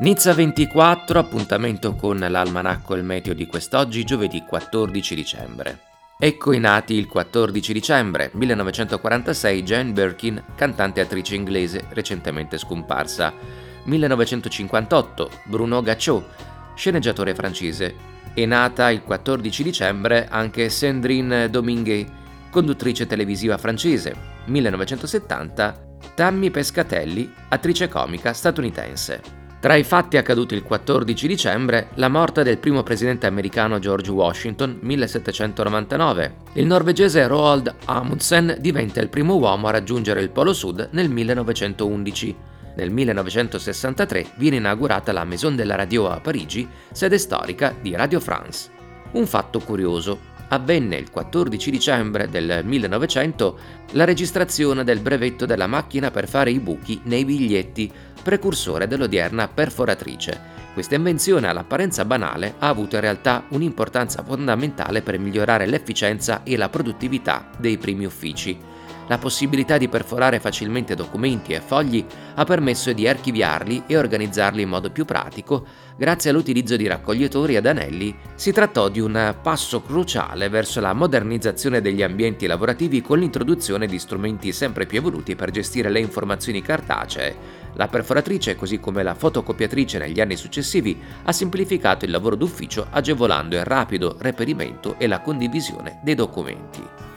Nizza 24, appuntamento con l'almanacco e il meteo di quest'oggi, giovedì 14 dicembre. Ecco i nati il 14 dicembre 1946 Jane Birkin, cantante e attrice inglese recentemente scomparsa. 1958 Bruno Gacciot, sceneggiatore francese. È nata il 14 dicembre anche Sandrine Dominguez, conduttrice televisiva francese. 1970 Tammy Pescatelli, attrice comica statunitense. Tra i fatti accaduti il 14 dicembre, la morte del primo presidente americano George Washington 1799. Il norvegese Roald Amundsen diventa il primo uomo a raggiungere il Polo Sud nel 1911. Nel 1963 viene inaugurata la Maison de la Radio a Parigi, sede storica di Radio France. Un fatto curioso, avvenne il 14 dicembre del 1900 la registrazione del brevetto della macchina per fare i buchi nei biglietti, precursore dell'odierna perforatrice. Questa invenzione all'apparenza banale ha avuto in realtà un'importanza fondamentale per migliorare l'efficienza e la produttività dei primi uffici. La possibilità di perforare facilmente documenti e fogli ha permesso di archiviarli e organizzarli in modo più pratico, grazie all'utilizzo di raccoglitori ad anelli. Si trattò di un passo cruciale verso la modernizzazione degli ambienti lavorativi con l'introduzione di strumenti sempre più evoluti per gestire le informazioni cartacee. La perforatrice, così come la fotocopiatrice negli anni successivi, ha semplificato il lavoro d'ufficio agevolando il rapido reperimento e la condivisione dei documenti.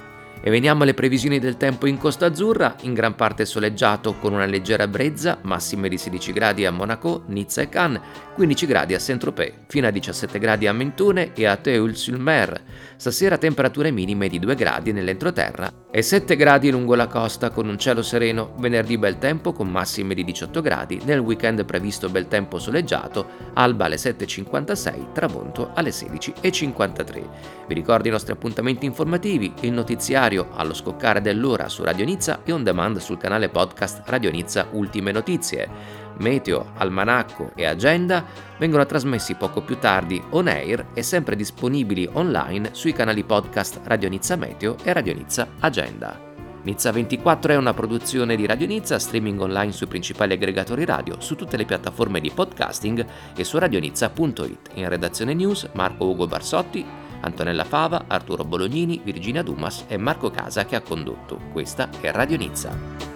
E veniamo alle previsioni del tempo in Costa Azzurra, in gran parte soleggiato con una leggera brezza, massime di 16 gradi a Monaco, Nizza e Cannes, 15 gradi a Saint-Tropez, fino a 17 gradi a Mentone e a Teuil-sur-Mer. Stasera temperature minime di 2 gradi nell'entroterra e 7 gradi lungo la costa con un cielo sereno, venerdì bel tempo con massime di 18 gradi, nel weekend previsto bel tempo soleggiato, alba alle 7.56, tramonto alle 16.53. Vi ricordo i nostri appuntamenti informativi, il notiziario allo scoccare dell'ora su Radio Nizza e on demand sul canale podcast Radio Nizza Ultime Notizie. Meteo, Almanacco e Agenda vengono trasmessi poco più tardi on air e sempre disponibili online sui canali podcast Radio Nizza Meteo e Radio Nizza Agenda. Nizza 24 è una produzione di Radio Nizza, streaming online sui principali aggregatori radio, su tutte le piattaforme di podcasting e su radionizza.it. In redazione news Marco Ugo Barsotti, Antonella Fava, Arturo Bolognini, Virginia Dumas e Marco Casa che ha condotto. Questa è Radio Nizza.